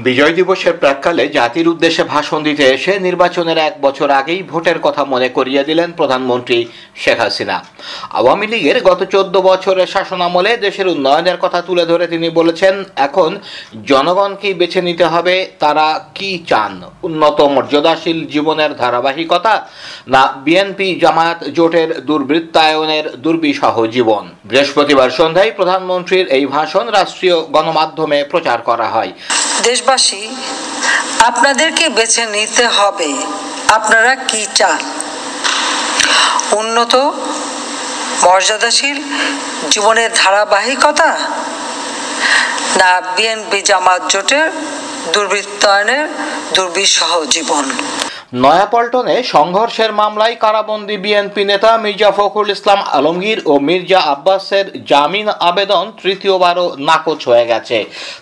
বিজয় দিবসের প্রাককালে জাতির উদ্দেশ্যে ভাষণ দিতে এসে নির্বাচনের এক বছর আগেই ভোটের কথা মনে করিয়ে দিলেন প্রধানমন্ত্রী শেখ হাসিনা। আওয়ামী লীগের গত চোদ্দ বছরের শাসনামলে দেশের উন্নয়নের কথা তুলে ধরে তিনি বলেছেন, এখন জনগণকেই বেছে নিতে হবে, তারা কি চান? উন্নত, মর্যাদাশীল জীবনের ধারাবাহিকতা না বিএনপি, জামায়াত, জোটের দুর্বৃত্তায়নের দুর্বিষহ জীবন? বৃহস্পতিবার সন্ধ্যায় প্রধানমন্ত্রীর এই ভাষণ রাষ্ট্রীয় গণমাধ্যমে প্রচার করা হয়। দেশবাসী, আপনাদেরকে বেছে নিতে হবে আপনারা কি চান? উন্নত, মর্যাদাশীল, জীবনের ধারাবাহিকতা? না, বিএনপি জামাত জোটের দুর্বৃত্তায়নের দুর্বিষহ জীবন? নয়াপল্টনে সংঘর্ষের মামলায় কারাবন্দী বিএনপি নেতা মির্জা ফখরুল ইসলাম আলমগীর ও মির্জা আব্বাসের জামিন আবেদন তৃতীয়বারও নাকচ হয়ে গেছে।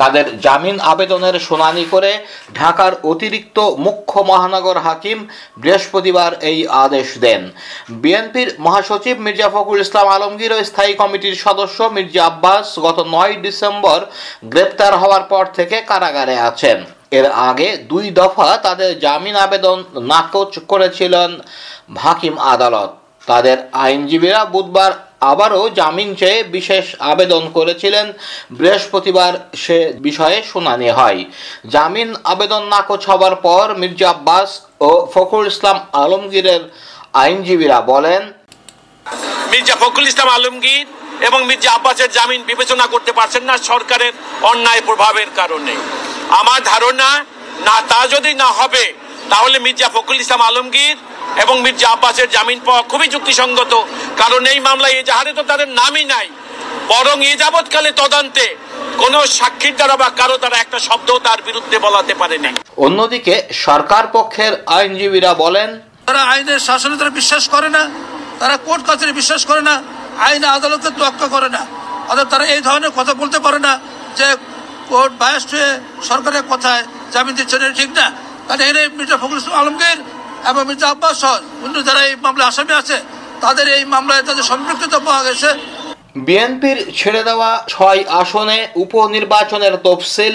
তাদের জামিন আবেদনের শুনানি করে ঢাকার অতিরিক্ত মুখ্য মহানগর হাকিম বৃহস্পতিবার এই আদেশ দেন। বিএনপির মহাসচিব মির্জা ফখরুল ইসলাম আলমগীর ও স্থায়ী কমিটির সদস্য মির্জা আব্বাস গত নয় ডিসেম্বর গ্রেপ্তার হওয়ার পর থেকে কারাগারে আছেন। এর আগে দুই দফা তাদের জামিন আবেদন নাকচ করেছিলেন হাকিম আদালত। তাদের আইনজীবীরা বুধবার আবারও জামিন চেয়ে বিশেষ আবেদন করেছিলেন। বৃহস্পতিবার সে বিষয়ে শুনানি হয়। জামিন আবেদন নাকচ হবার পর মির্জা আব্বাস ও ফখরুল ইসলাম আলমগীরের আইনজীবীরা বলেন, মির্জা ফখরুল ইসলাম আলমগীর এবং মির্জা আব্বাসের জামিন বিবেচনা করতে পারছেন না সরকারের অন্যায় প্রভাবের কারণে। আমার ধারণা না তা যদি না হবে তাহলে মির্জা ফখরুল ইসলাম আলমগীর এবং মির্জা আব্বাসের জামিন পাওয়া খুবই যুক্তিসঙ্গত কারণ এই মামলায় এজাহারে তো তাদের নামই নাই। বরং এ যাবৎকালে তদন্তে কোন সাক্ষীর দ্বারা বা কারও দ্বারা একটা শব্দ তার বিরুদ্ধে বলাতে পারেনি। অন্যদিকে সরকার পক্ষের আইনজীবীরা বলেন তারা আইনের শাসনে তারা বিশ্বাস করে না তারা কোর্ট কাছারি বিশ্বাস করে না আইন আদালতের তোয়াক্কা করে না। অর্থাৎ তারা এই ধরনের কথা বলতে পারে না যে কোর্ট বায়াস্ট হয়ে সরকারের কথায় জামিন দিচ্ছেন, এটা ঠিক না। কারণ এখানে মির্জা ফখরুল ইসলাম আলমগীর এবং মির্জা আব্বাস সহ অন্য যারা এই মামলায় আসামি আছে, তাদের এই মামলায় তাদের সম্পৃক্ততা পাওয়া গেছে। বিএনপির ছেড়ে দেওয়া ছয় আসনে উপনির্বাচনের তফসিল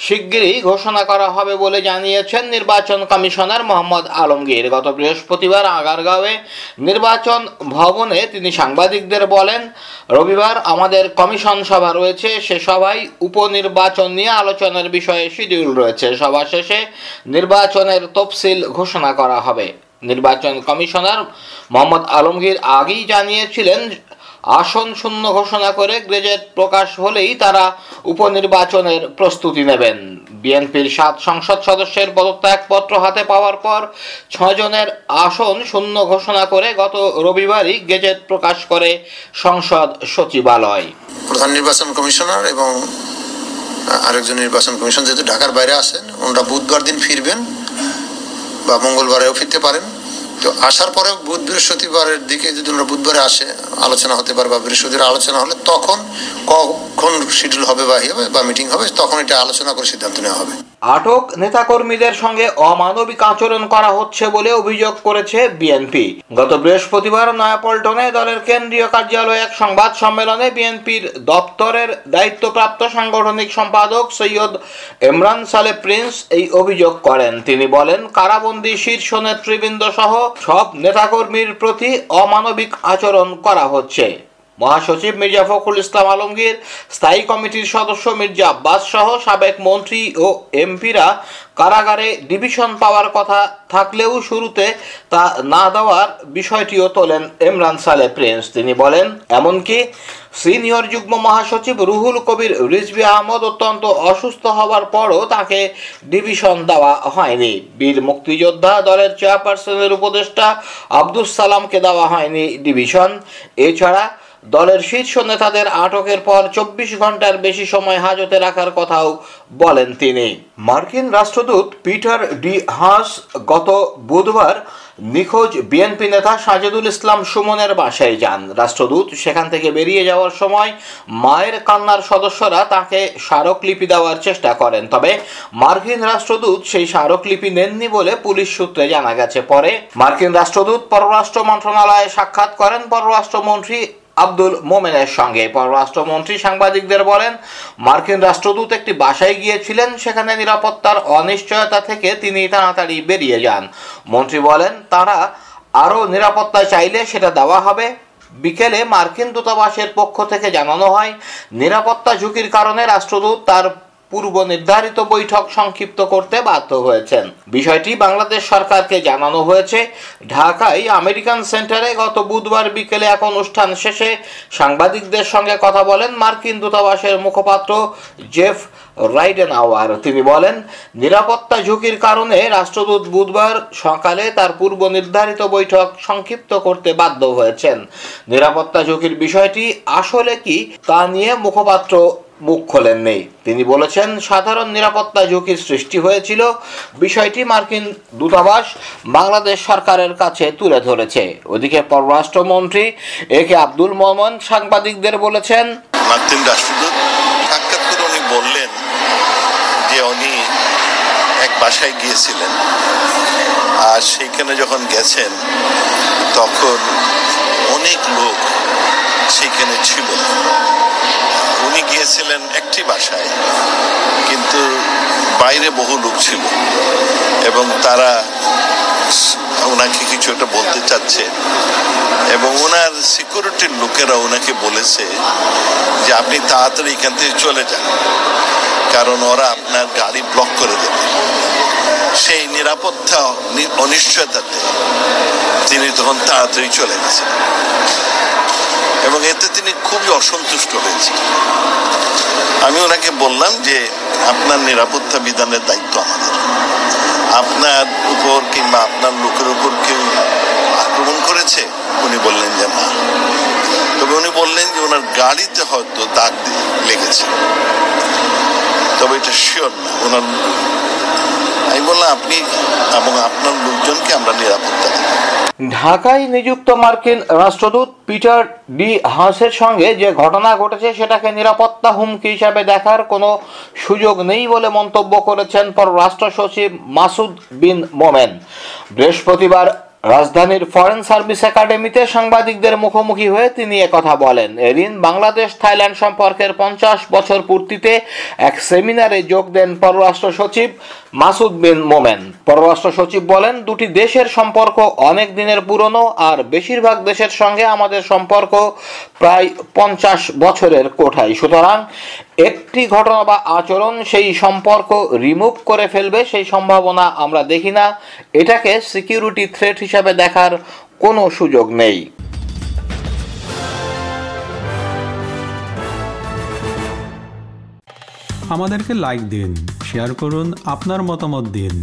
শিগগিরই ঘোষণা করা হবে বলে জানিয়েছেন নির্বাচন কমিশনার মোহাম্মদ আলমগীর। গত বৃহস্পতিবার আগারগাঁওয়ে নির্বাচন ভবনে তিনি সাংবাদিকদের বলেন, রবিবার আমাদের কমিশন সভা রয়েছে, সে সভায় উপনির্বাচন নিয়ে আলোচনার বিষয়ে শিডিউল রয়েছে। সভা শেষে নির্বাচনের তফসিল ঘোষণা করা হবে। নির্বাচন কমিশনার মোহাম্মদ আলমগীর আগেই জানিয়েছিলেন আসন শূন্য ঘোষণা করে গ্রেজেট প্রকাশ হলেই তারা উপনির্বাচনের প্রস্তুতি নেবেন। বিএনপির সাত সংসদ সদস্যের পদত্যাগপত্র হাতে পাওয়ার পর ছজনের আসন শূন্য ঘোষণা করে গত রবিবারই গেজেট প্রকাশ করে সংসদ সচিবালয়। প্রধান নির্বাচন কমিশনার এবং আরেকজন নির্বাচন কমিশন যেহেতু ঢাকার বাইরে আছেন, ওনারা বুধবার দিন ফিরবেন বা মঙ্গলবারেও ফিরতে পারেন। তো আসার পরে বুধ বৃহস্পতিবারের দিকে যদি ওনারা বুধবারে আসে আলোচনা হতে পারে বা বৃহস্পতিবার আলোচনা হলে তখন কখন শিডিউল হবে বা হবে বা মিটিং হবে, তখন এটা আলোচনা করে সিদ্ধান্ত নেওয়া হবে। আটক নেতাকর্মীদের সঙ্গে অমানবিক আচরণ করা হচ্ছে বলে অভিযোগ করেছে বিএনপি। গত বৃহস্পতিবার নয়াপল্টনে দলের কেন্দ্রীয় কার্যালয়ে এক সংবাদ সম্মেলনে বিএনপির দপ্তরের দায়িত্বপ্রাপ্ত সাংগঠনিক সম্পাদক সৈয়দ ইমরান সালে প্রিন্স এই অভিযোগ করেন। তিনি বলেন, কারাবন্দী শীর্ষ নেতৃবৃন্দ সহ সব নেতাকর্মীর প্রতি অমানবিক আচরণ করা হচ্ছে। মহাসচিব মির্জা ফখরুল ইসলাম আলমগীর, স্থায়ী কমিটির সদস্য মির্জা আব্বাস সহ সাবেক মন্ত্রী ও এমপিরা কারাগারে ডিভিশন পাওয়ার কথা থাকলেও শুরুতে তা না দেওয়ার বিষয়টিও তোলেন ইমরান সালে প্রিন্স। তিনি বলেন, এমনকি সিনিয়র যুগ্ম মহাসচিব রুহুল কবির রিজবি আহমদ অত্যন্ত অসুস্থ হওয়ার পরও তাকে ডিভিশন দেওয়া হয়নি। বীর মুক্তিযোদ্ধা দলের চেয়ারপারসনের উপদেষ্টা আব্দুস সালামকে দেওয়া হয়নি ডিভিশন। এছাড়া দলের শীর্ষ নেতাদের আটকের পর চব্বিশ ঘণ্টার বেশি সময় হাজতে রাখার কথাও বলেন তিনি। মার্কিন রাষ্ট্রদূত পিটার ডি হাস গত বুধবার নিখোঁজ বিএনপি নেতা সাজেদুল ইসলাম সুমনের বাসায় যান। রাষ্ট্রদূত সেখান থেকে বেরিয়ে যাওয়ার সময় মায়ের কান্নার সদস্যরা তাকে স্মারকলিপি দেওয়ার চেষ্টা করেন। তবে মার্কিন রাষ্ট্রদূত সেই স্মারকলিপি নেননি বলে পুলিশ সূত্রে জানা গেছে। পরে মার্কিন রাষ্ট্রদূত পররাষ্ট্র মন্ত্রণালয়ে সাক্ষাৎ করেন। পররাষ্ট্রমন্ত্রী আব্দুল মোমেনের সঙ্গে। পররাষ্ট্রমন্ত্রী সাংবাদিকদের বলেন, মার্কিন রাষ্ট্রদূত একটি বাসায় গিয়েছিলেন, সেখানে নিরাপত্তার অনিশ্চয়তা থেকে তিনি তাড়াতাড়ি বেরিয়ে যান। মন্ত্রী বলেন, তারা আরও নিরাপত্তা চাইলে সেটা দেওয়া হবে। বিকেলে মার্কিন দূতাবাসের পক্ষ থেকে জানানো হয়, নিরাপত্তা ঝুঁকির কারণে রাষ্ট্রদূত তার পূর্ব নির্ধারিত বৈঠক সংক্ষিপ্ত করতে বাধ্য হয়েছেন। বিষয়টি বাংলাদেশ সরকারকে জানানো হয়েছে। ঢাকায় আমেরিকান সেন্টারে গত বুধবার বিকেলে এক অনুষ্ঠান শেষে সাংবাদিকদের সঙ্গে কথা বলেন মার্কিন দূতাবাসের মুখপাত্র জেফ রাইডেন আওয়ার তিনি বলেন, নিরাপত্তা ঝুঁকির কারণে রাষ্ট্রদূত বুধবার সকালে তার পূর্ব নির্ধারিত বৈঠক সংক্ষিপ্ত করতে বাধ্য হয়েছেন। নিরাপত্তা ঝুঁকির বিষয়টি আসলে কি তা নিয়ে মুখপাত্র মুখ খোলেননি। তিনি বলেছেন, সাধারণ নিরাপত্তা ঝুঁকির সৃষ্টি হয়েছিল। বিষয়টি মার্কিন দূতাবাস বাংলাদেশ সরকারের কাছে তুলে ধরেছে। ওদিকে পররাষ্ট্রমন্ত্রী এ কে আব্দুল মোহাম্মদ সাংবাদিকদের বলেছেন, মার্কিন রাষ্ট্রদূত সাক্ষাৎ করে উনি বললেন যে উনি এক বাসায় গিয়েছিলেন। আর সেইখানে যখন গেছেন, তখন অনেক লোক সেইখানে ছিল। গিয়েছিলেন একটি বাসায়, কিন্তু বাইরে বহু লোক ছিল এবং তারা ওনাকে কিছু একটা বলতে চাচ্ছে এবং ওনার সিকিউরিটির লোকেরা ওনাকে বলেছে যে আপনি তাড়াতাড়ি এখান থেকে চলে যান, কারণ ওরা আপনার গাড়ি ব্লক করে দেবে। সেই নিরাপত্তা অনিশ্চয়তাতে তিনি তখন তাড়াতাড়ি চলে গেছেন। এবং এতে তিনি খুবই অসন্তুষ্ট হয়েছেন আমি ওনাকে বললাম যে, আপনার নিরাপত্তা বিধানের দায়িত্ব আমাদের। আপনার উপর কিংবা আপনার লোকের উপর কেউ আক্রমণ করেছে? উনি বললেন যে, না। তবে উনি বললেন যে, ওনার গাড়িতে হয়তো দাগ লেগেছে। তবে এটা শিওর না। ওনার আমি বললাম, আপনি এবং আপনার লোকজনকে আমরা নিরাপত্তা ঢাকায় নিযুক্ত মার্কিন রাষ্ট্রদূত পিটার ডি হাঁসের সঙ্গে যে ঘটনা ঘটেছে, সেটাকে নিরাপত্তা হুমকি হিসাবে দেখার কোনো সুযোগ নেই বলে মন্তব্য করেছেন পররাষ্ট্র সচিব মাসুদ বিন মোমেন। বৃহস্পতিবার রাজধানীর ফরেন সার্ভিস একাডেমিতে সাংবাদিকদের মুখোমুখি হয়ে তিনি কথা বলেন। এদিন বাংলাদেশ থাইল্যান্ড সম্পর্কের পঞ্চাশ বছর পূর্তিতে এক সেমিনারে যোগ দেন পররাষ্ট্র সচিব মাসুদ বিন মোমেন। পররাষ্ট্র সচিব বলেন, দুটি দেশের সম্পর্ক অনেক দিনের পুরনো আর বেশিরভাগ দেশের সঙ্গে আমাদের সম্পর্ক প্রায় পঞ্চাশ বছরের কোঠায়। সুতরাং একটি ঘটনা বা আচরণ সেই সম্পর্ক রিমুভ করে ফেলবে, সেই সম্ভাবনা আমরা দেখি না। এটাকে সিকিউরিটি থ্রেট হিসাবে দেখার কোনো সুযোগ নেই। আমাদেরকে লাইক দিন শেয়ার করুন, আপনার মতামত দিন।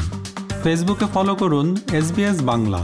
ফেসবুকে ফলো করুন এস বাংলা